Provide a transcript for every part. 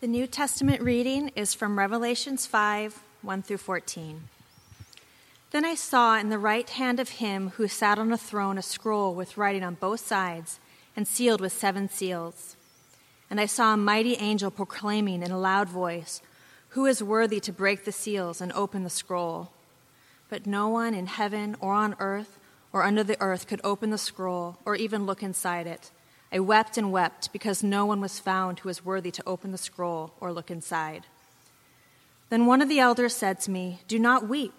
The New Testament reading is from Revelations 5 1 through 14. Then I saw in the right hand of him who sat on a throne a scroll with writing on both sides and sealed with seven seals. And I saw a mighty angel proclaiming in a loud voice, Who is worthy to break the seals and open the scroll? But no one in heaven or on earth or under the earth could open the scroll or even look inside it. I wept and wept because no one was found who was worthy to open the scroll or look inside. Then one of the elders said to me, Do not weep.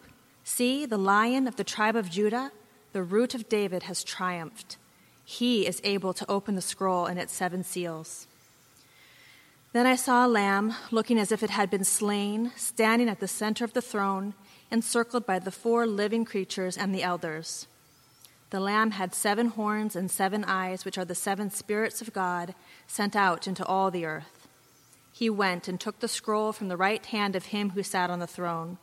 See, the lion of the tribe of Judah, the root of David, has triumphed. He is able to open the scroll and its seven seals. Then I saw a lamb, looking as if it had been slain, standing at the center of the throne, encircled by the four living creatures and the elders. The Lamb had seven horns and seven eyes, which are the seven spirits of God sent out into all the earth. He went and took the scroll from the right hand of him who sat on the throne.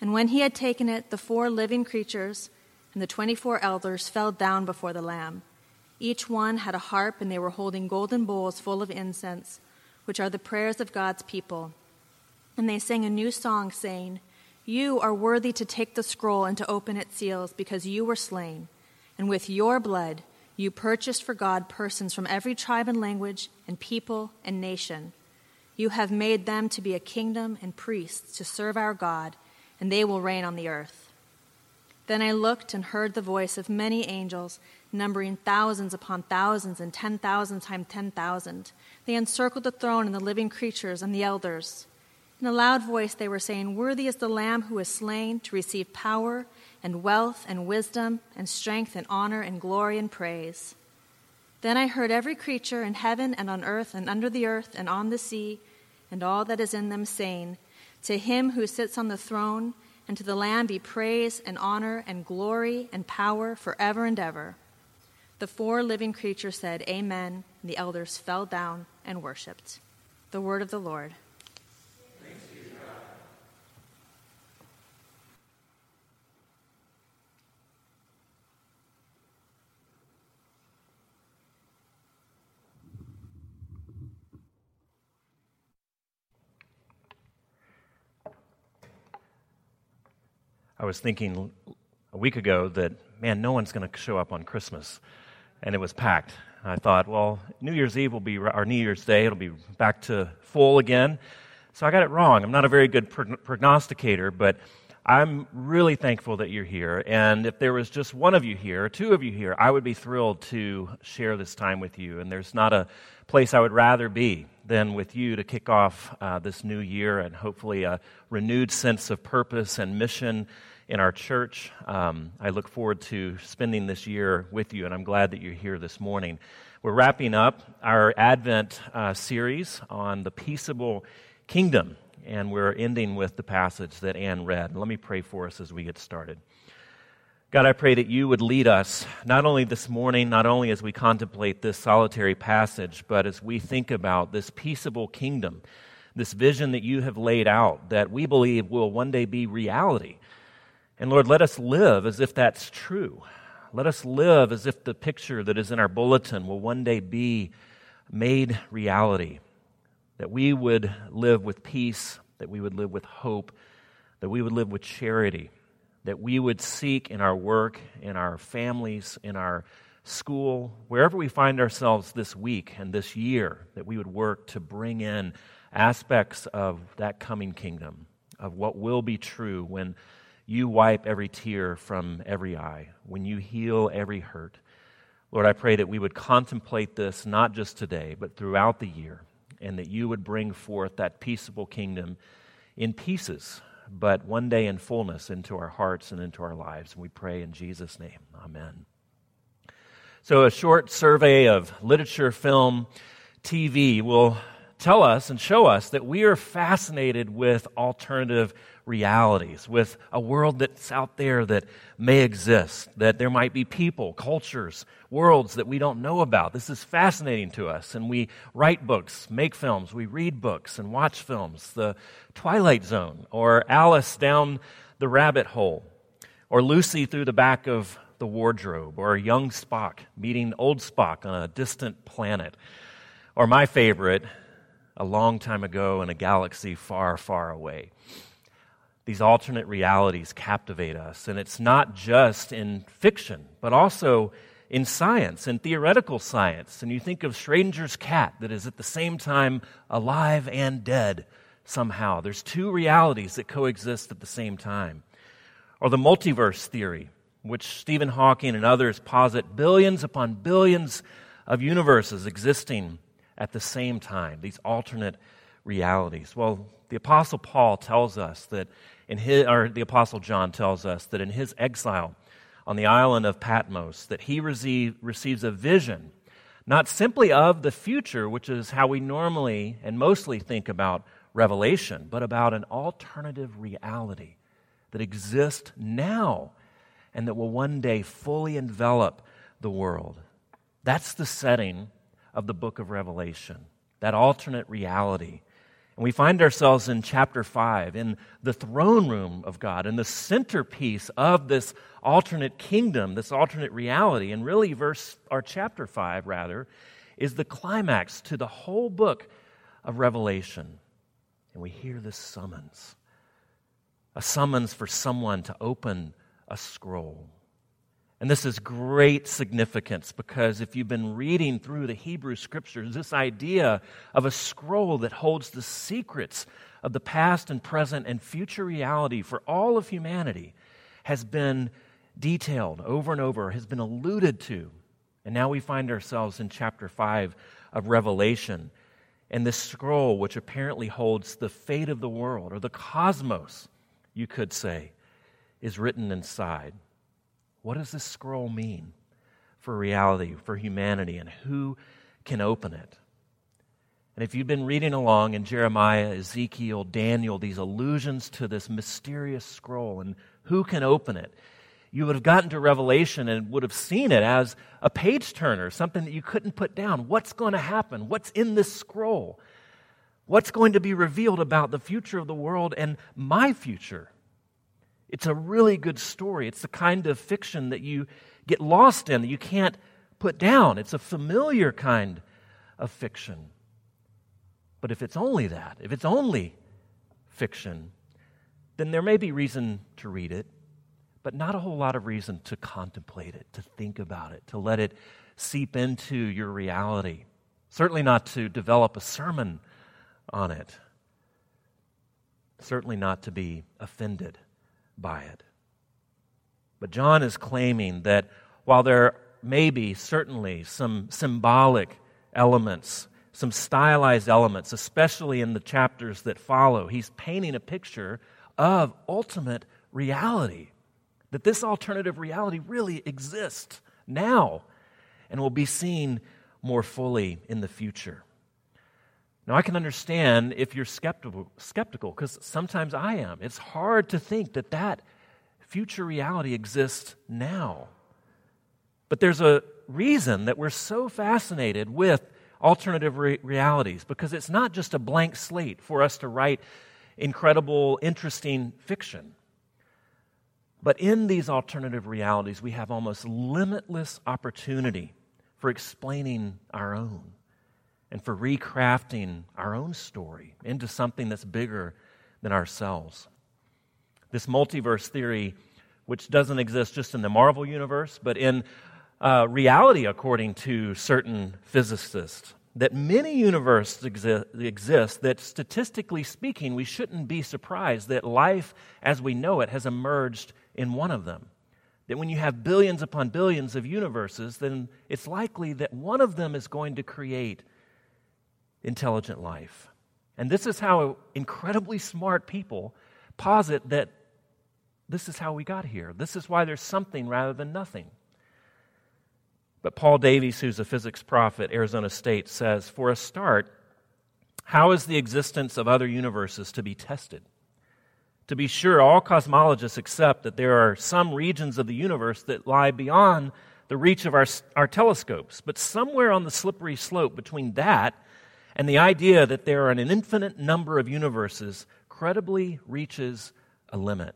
And when he had taken it, the four living creatures and the twenty four elders fell down before the Lamb. Each one had a harp, and they were holding golden bowls full of incense, which are the prayers of God's people. And they sang a new song, saying, you are worthy to take the scroll and to open its seals because you were slain, and with your blood you purchased for God persons from every tribe and language and people and nation. You have made them to be a kingdom and priests to serve our God, and they will reign on the earth. Then I looked and heard the voice of many angels, numbering thousands upon thousands and ten thousand times ten thousand. They encircled the throne and the living creatures and the elders. In a loud voice, they were saying, Worthy is the Lamb who was slain to receive power and wealth and wisdom and strength and honor and glory and praise. Then I heard every creature in heaven and on earth and under the earth and on the sea and all that is in them saying, To him who sits on the throne and to the Lamb be praise and honor and glory and power forever and ever. The four living creatures said, Amen, and the elders fell down and worshiped. The word of the Lord. I was thinking a week ago that, man, no one's going to show up on Christmas. And it was packed. I thought, well, New Year's Eve will be, our New Year's Day, it'll be back to full again. So I got it wrong. I'm not a very good prognosticator, but I'm really thankful that you're here. And if there was just one of you here, two of you here, I would be thrilled to share this time with you. And there's not a place I would rather be than with you to kick off uh, this new year and hopefully a renewed sense of purpose and mission in our church. Um, I look forward to spending this year with you, and I'm glad that you're here this morning. We're wrapping up our Advent uh, series on the peaceable kingdom, and we're ending with the passage that Anne read. Let me pray for us as we get started. God, I pray that you would lead us, not only this morning, not only as we contemplate this solitary passage, but as we think about this peaceable kingdom, this vision that you have laid out that we believe will one day be reality and Lord, let us live as if that's true. Let us live as if the picture that is in our bulletin will one day be made reality. That we would live with peace, that we would live with hope, that we would live with charity, that we would seek in our work, in our families, in our school, wherever we find ourselves this week and this year, that we would work to bring in aspects of that coming kingdom, of what will be true when you wipe every tear from every eye, when you heal every hurt. Lord, I pray that we would contemplate this not just today, but throughout the year, and that you would bring forth that peaceable kingdom in pieces, but one day in fullness into our hearts and into our lives. And we pray in Jesus' name. Amen. So, a short survey of literature, film, TV will tell us and show us that we are fascinated with alternative realities, with a world that's out there that may exist, that there might be people, cultures, worlds that we don't know about. This is fascinating to us. And we write books, make films, we read books and watch films. The Twilight Zone, or Alice down the rabbit hole, or Lucy through the back of the wardrobe, or young Spock meeting old Spock on a distant planet, or my favorite, a long time ago in a galaxy far, far away. These alternate realities captivate us, and it's not just in fiction, but also in science, in theoretical science. And you think of Schrodinger's cat that is at the same time alive and dead somehow. There's two realities that coexist at the same time. Or the multiverse theory, which Stephen Hawking and others posit billions upon billions of universes existing at the same time, these alternate realities. Well, the Apostle Paul tells us that in his, or the Apostle John tells us that in his exile on the island of Patmos, that he receive, receives a vision, not simply of the future, which is how we normally and mostly think about revelation, but about an alternative reality that exists now and that will one day fully envelop the world. That's the setting of the book of Revelation, that alternate reality. And we find ourselves in chapter 5, in the throne room of God, in the centerpiece of this alternate kingdom, this alternate reality. And really, verse, or chapter 5, rather, is the climax to the whole book of Revelation. And we hear this summons a summons for someone to open a scroll. And this is great significance because if you've been reading through the Hebrew scriptures, this idea of a scroll that holds the secrets of the past and present and future reality for all of humanity has been detailed over and over, has been alluded to. And now we find ourselves in chapter 5 of Revelation. And this scroll, which apparently holds the fate of the world, or the cosmos, you could say, is written inside. What does this scroll mean for reality, for humanity, and who can open it? And if you've been reading along in Jeremiah, Ezekiel, Daniel, these allusions to this mysterious scroll and who can open it, you would have gotten to Revelation and would have seen it as a page turner, something that you couldn't put down. What's going to happen? What's in this scroll? What's going to be revealed about the future of the world and my future? It's a really good story. It's the kind of fiction that you get lost in, that you can't put down. It's a familiar kind of fiction. But if it's only that, if it's only fiction, then there may be reason to read it, but not a whole lot of reason to contemplate it, to think about it, to let it seep into your reality. Certainly not to develop a sermon on it. Certainly not to be offended by it. But John is claiming that while there may be certainly some symbolic elements, some stylized elements, especially in the chapters that follow, he's painting a picture of ultimate reality. That this alternative reality really exists now and will be seen more fully in the future. Now, I can understand if you're skeptical, skeptical, because sometimes I am. It's hard to think that that future reality exists now. But there's a reason that we're so fascinated with alternative re- realities, because it's not just a blank slate for us to write incredible, interesting fiction. But in these alternative realities, we have almost limitless opportunity for explaining our own and for recrafting our own story into something that's bigger than ourselves. This multiverse theory, which doesn't exist just in the Marvel universe, but in uh, reality, according to certain physicists, that many universes exi- exist that statistically speaking, we shouldn't be surprised that life as we know it has emerged in one of them. That when you have billions upon billions of universes, then it's likely that one of them is going to create intelligent life. And this is how incredibly smart people posit that this is how we got here. This is why there's something rather than nothing. But Paul Davies, who's a physics prof at Arizona State, says for a start, how is the existence of other universes to be tested? To be sure, all cosmologists accept that there are some regions of the universe that lie beyond the reach of our, our telescopes. But somewhere on the slippery slope between that and the idea that there are an infinite number of universes credibly reaches a limit.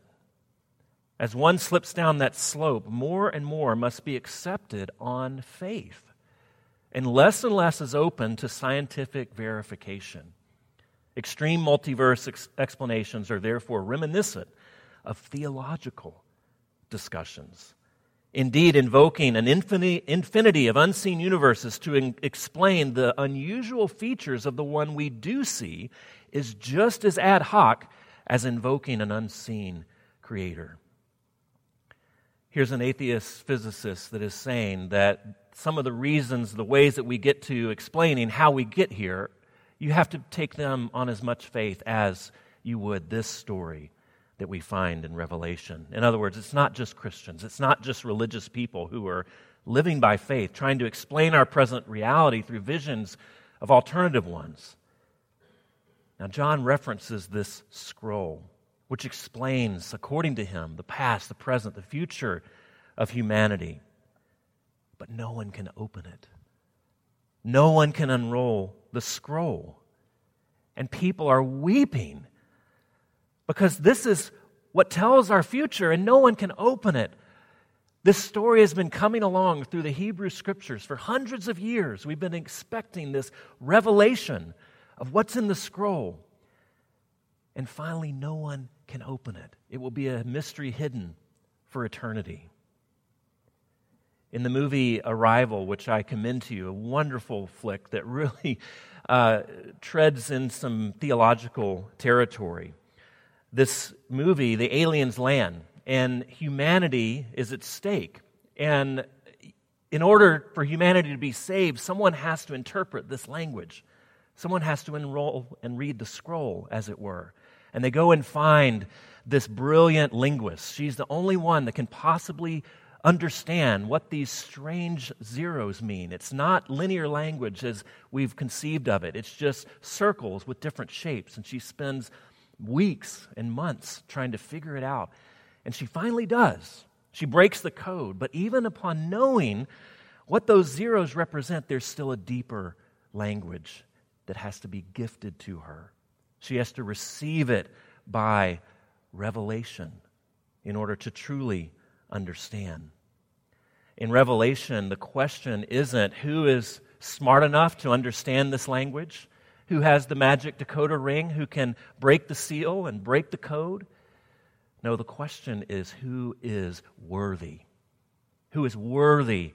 As one slips down that slope, more and more must be accepted on faith, and less and less is open to scientific verification. Extreme multiverse ex- explanations are therefore reminiscent of theological discussions. Indeed, invoking an infinity of unseen universes to in- explain the unusual features of the one we do see is just as ad hoc as invoking an unseen creator. Here's an atheist physicist that is saying that some of the reasons, the ways that we get to explaining how we get here, you have to take them on as much faith as you would this story that we find in Revelation. In other words, it's not just Christians, it's not just religious people who are living by faith, trying to explain our present reality through visions of alternative ones. Now, John references this scroll, which explains, according to him, the past, the present, the future of humanity. But no one can open it. No one can unroll the scroll. And people are weeping because this is what tells our future, and no one can open it. This story has been coming along through the Hebrew scriptures for hundreds of years. We've been expecting this revelation of what's in the scroll. And finally, no one can open it. It will be a mystery hidden for eternity. In the movie Arrival, which I commend to you, a wonderful flick that really uh, treads in some theological territory this movie, the aliens land, and humanity is at stake. And in order for humanity to be saved, someone has to interpret this language. Someone has to enroll and read the scroll, as it were. And they go and find this brilliant linguist. She's the only one that can possibly understand what these strange zeros mean. It's not linear language as we've conceived of it, it's just circles with different shapes. And she spends weeks and months trying to figure it out. And she finally does. She breaks the code. But even upon knowing what those zeros represent, there's still a deeper language that has to be gifted to her. She has to receive it by revelation in order to truly understand. In Revelation, the question isn't who is smart enough to understand this language who has the magic decoder ring, who can break the seal and break the code. No, the question is who is worthy? Who is worthy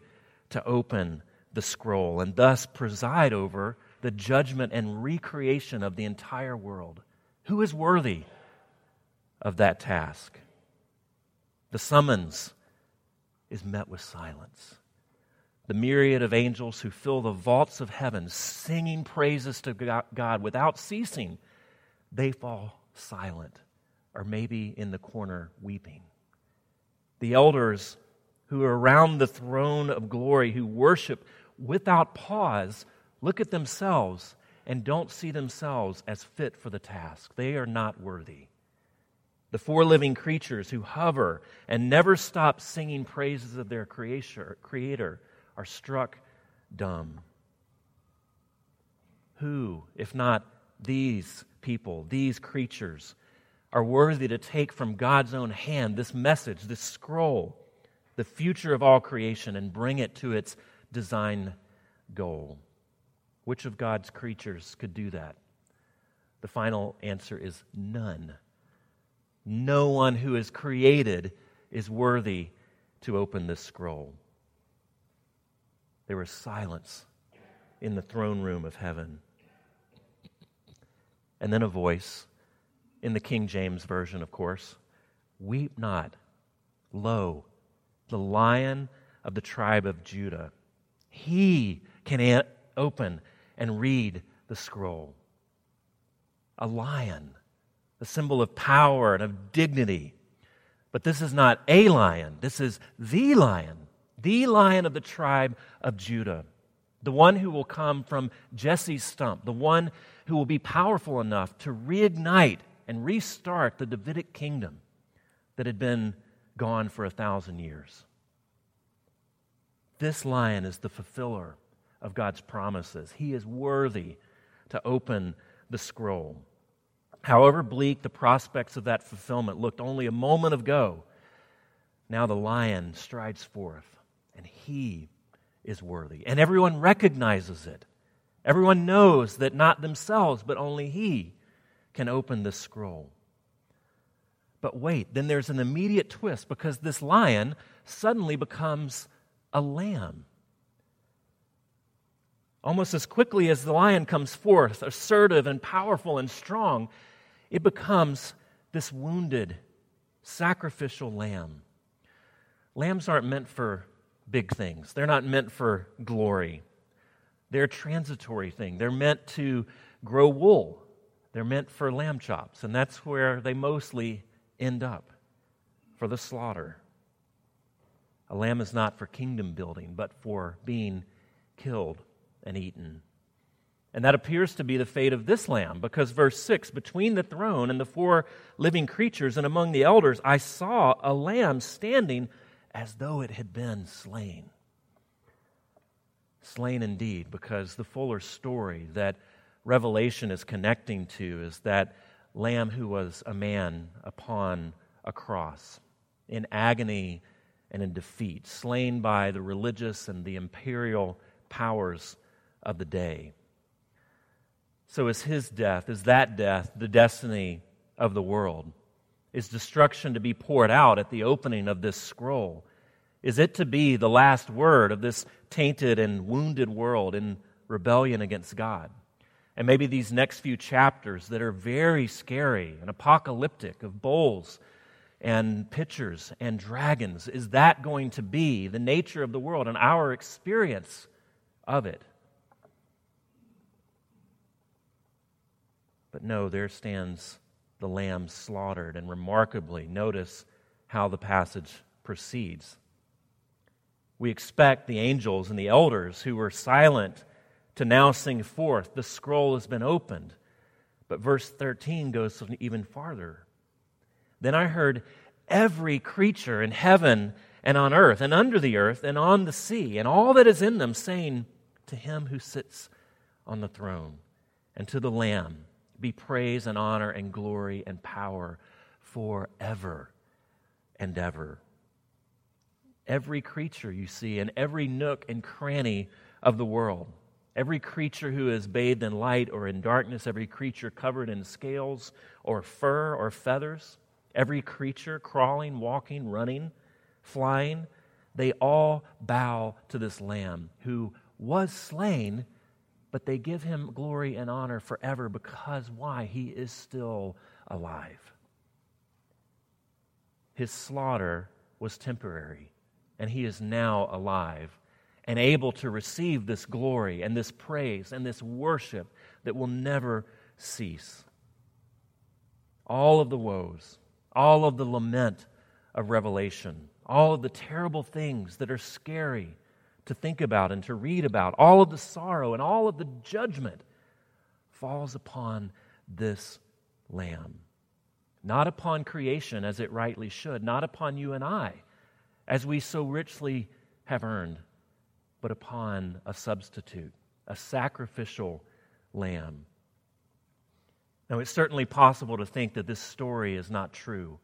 to open the scroll and thus preside over the judgment and recreation of the entire world? Who is worthy of that task? The summons is met with silence the myriad of angels who fill the vaults of heaven, singing praises to God without ceasing, they fall silent, or maybe in the corner weeping. The elders who are around the throne of glory, who worship without pause, look at themselves and don't see themselves as fit for the task. They are not worthy. The four living creatures who hover and never stop singing praises of their creator are struck dumb. Who, if not these people, these creatures, are worthy to take from God's own hand this message, this scroll, the future of all creation, and bring it to its design goal? Which of God's creatures could do that? The final answer is none. No one who is created is worthy to open this scroll. There was silence in the throne room of heaven. And then a voice, in the King James Version, of course Weep not. Lo, the lion of the tribe of Judah. He can a- open and read the scroll. A lion, a symbol of power and of dignity. But this is not a lion, this is the lion the lion of the tribe of Judah, the one who will come from Jesse's stump, the one who will be powerful enough to reignite and restart the Davidic kingdom that had been gone for a thousand years. This lion is the fulfiller of God's promises. He is worthy to open the scroll. However bleak the prospects of that fulfillment looked only a moment ago, now the lion strides forth and he is worthy. And everyone recognizes it. Everyone knows that not themselves, but only he can open this scroll. But wait, then there's an immediate twist because this lion suddenly becomes a lamb. Almost as quickly as the lion comes forth, assertive and powerful and strong, it becomes this wounded, sacrificial lamb. Lambs aren't meant for big things, they're not meant for glory. They're a transitory thing. They're meant to grow wool, they're meant for lamb chops, and that's where they mostly end up for the slaughter. A lamb is not for kingdom building, but for being killed and eaten. And that appears to be the fate of this lamb, because verse 6 between the throne and the four living creatures and among the elders, I saw a lamb standing as though it had been slain. Slain indeed, because the fuller story that Revelation is connecting to is that lamb who was a man upon a cross in agony and in defeat, slain by the religious and the imperial powers of the day. So, is his death, is that death the destiny of the world? Is destruction to be poured out at the opening of this scroll? Is it to be the last word of this tainted and wounded world in rebellion against God? And maybe these next few chapters that are very scary and apocalyptic of bowls and pitchers and dragons, is that going to be the nature of the world and our experience of it? But no, there stands the lamb slaughtered. And remarkably, notice how the passage proceeds. We expect the angels and the elders who were silent to now sing forth. The scroll has been opened. But verse 13 goes even farther. Then I heard every creature in heaven and on earth and under the earth and on the sea and all that is in them saying to him who sits on the throne and to the Lamb be praise and honor and glory and power forever and ever. Every creature you see in every nook and cranny of the world, every creature who is bathed in light or in darkness, every creature covered in scales or fur or feathers, every creature crawling, walking, running, flying, they all bow to this Lamb who was slain but they give him glory and honor forever because why? He is still alive. His slaughter was temporary, and he is now alive and able to receive this glory and this praise and this worship that will never cease. All of the woes, all of the lament of Revelation, all of the terrible things that are scary to think about and to read about. All of the sorrow and all of the judgment falls upon this lamb. Not upon creation as it rightly should, not upon you and I as we so richly have earned, but upon a substitute, a sacrificial lamb. Now, it's certainly possible to think that this story is not true,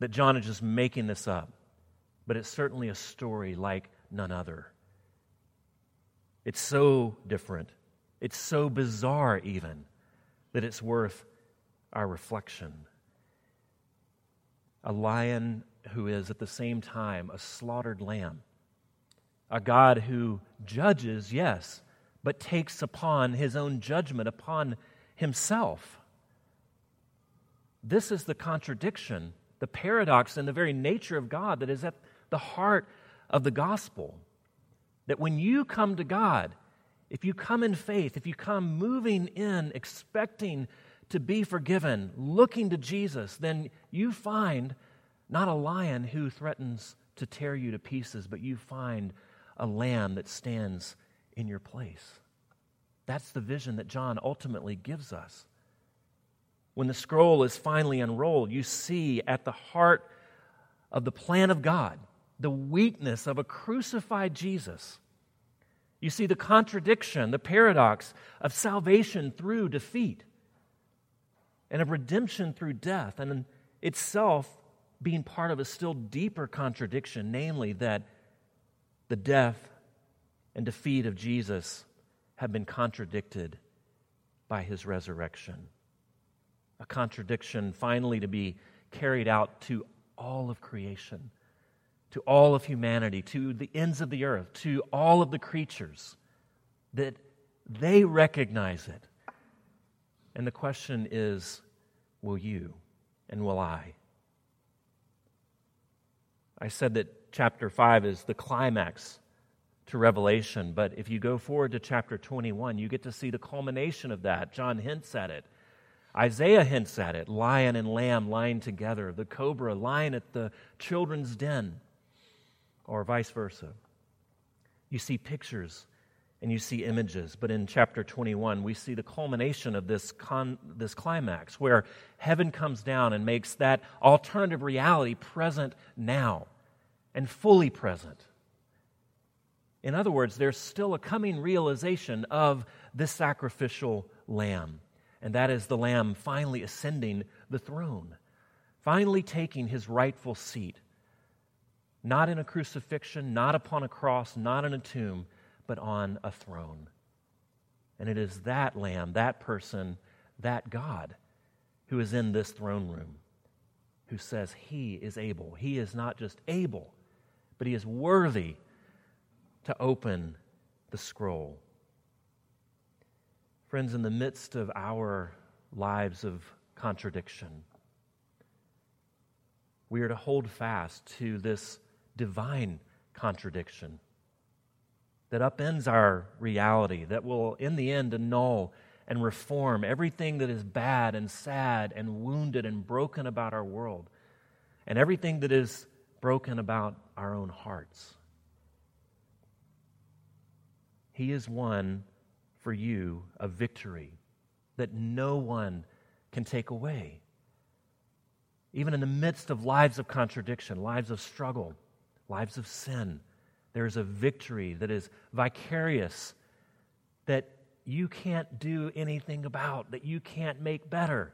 that John is just making this up, but it's certainly a story like none other. It's so different. It's so bizarre, even, that it's worth our reflection. A lion who is at the same time a slaughtered lamb. A God who judges, yes, but takes upon his own judgment upon himself. This is the contradiction, the paradox, and the very nature of God that is at the heart of the gospel. That when you come to God, if you come in faith, if you come moving in, expecting to be forgiven, looking to Jesus, then you find not a lion who threatens to tear you to pieces, but you find a lamb that stands in your place. That's the vision that John ultimately gives us. When the scroll is finally unrolled, you see at the heart of the plan of God the weakness of a crucified Jesus. You see the contradiction, the paradox of salvation through defeat and of redemption through death, and itself being part of a still deeper contradiction, namely that the death and defeat of Jesus have been contradicted by his resurrection. a contradiction finally to be carried out to all of creation, to all of humanity, to the ends of the earth, to all of the creatures, that they recognize it. And the question is will you and will I? I said that chapter 5 is the climax to Revelation, but if you go forward to chapter 21, you get to see the culmination of that. John hints at it. Isaiah hints at it lion and lamb lying together, the cobra lying at the children's den, or vice versa. You see pictures and you see images, but in chapter 21, we see the culmination of this, con, this climax where heaven comes down and makes that alternative reality present now and fully present. In other words, there's still a coming realization of this sacrificial lamb and that is the Lamb finally ascending the throne, finally taking his rightful seat, not in a crucifixion, not upon a cross, not in a tomb, but on a throne. And it is that Lamb, that person, that God who is in this throne room who says he is able. He is not just able, but he is worthy to open the scroll. Friends, in the midst of our lives of contradiction, we are to hold fast to this divine contradiction that upends our reality, that will, in the end, annul and reform everything that is bad and sad and wounded and broken about our world, and everything that is broken about our own hearts. He is won for you a victory that no one can take away. Even in the midst of lives of contradiction, lives of struggle, lives of sin, there is a victory that is vicarious that you can't do anything about, that you can't make better,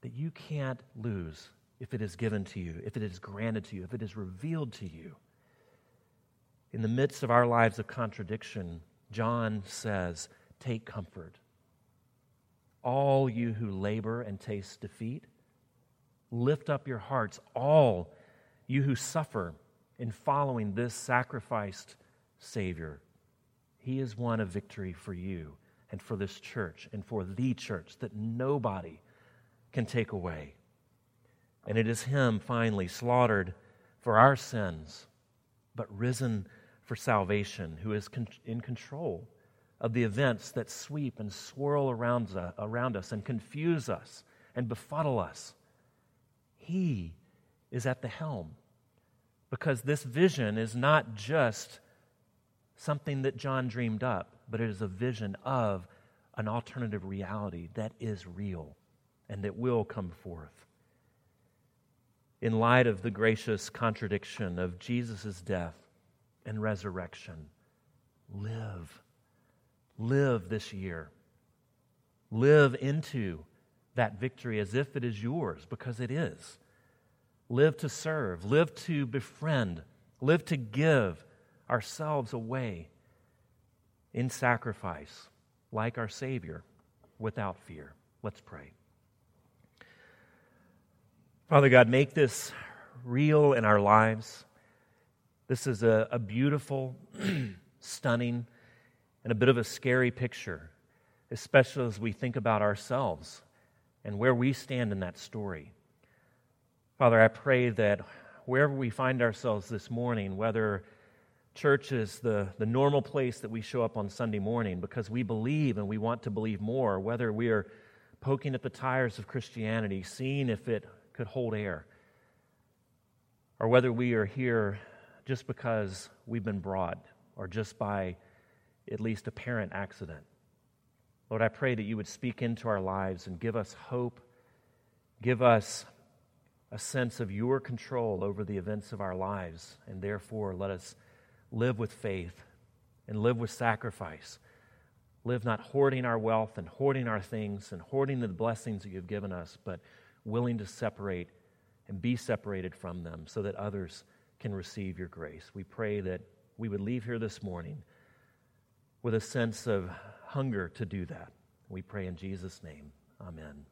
that you can't lose if it is given to you, if it is granted to you, if it is revealed to you. In the midst of our lives of contradiction, John says, Take comfort. All you who labor and taste defeat, lift up your hearts. All you who suffer in following this sacrificed Savior. He is one of victory for you and for this church and for the church that nobody can take away. And it is Him finally slaughtered for our sins, but risen for salvation, who is con- in control of the events that sweep and swirl around, uh, around us and confuse us and befuddle us. He is at the helm because this vision is not just something that John dreamed up, but it is a vision of an alternative reality that is real and that will come forth. In light of the gracious contradiction of Jesus' death and resurrection. Live. Live this year. Live into that victory as if it is yours, because it is. Live to serve. Live to befriend. Live to give ourselves away in sacrifice, like our Savior, without fear. Let's pray. Father God, make this real in our lives. This is a, a beautiful, stunning, and a bit of a scary picture, especially as we think about ourselves and where we stand in that story. Father, I pray that wherever we find ourselves this morning, whether church is the, the normal place that we show up on Sunday morning because we believe and we want to believe more, whether we are poking at the tires of Christianity, seeing if it could hold air, or whether we are here just because we've been brought or just by at least apparent accident. Lord, I pray that you would speak into our lives and give us hope, give us a sense of your control over the events of our lives, and therefore let us live with faith and live with sacrifice. Live not hoarding our wealth and hoarding our things and hoarding the blessings that you've given us, but willing to separate and be separated from them so that others can receive your grace. We pray that we would leave here this morning with a sense of hunger to do that. We pray in Jesus' name. Amen.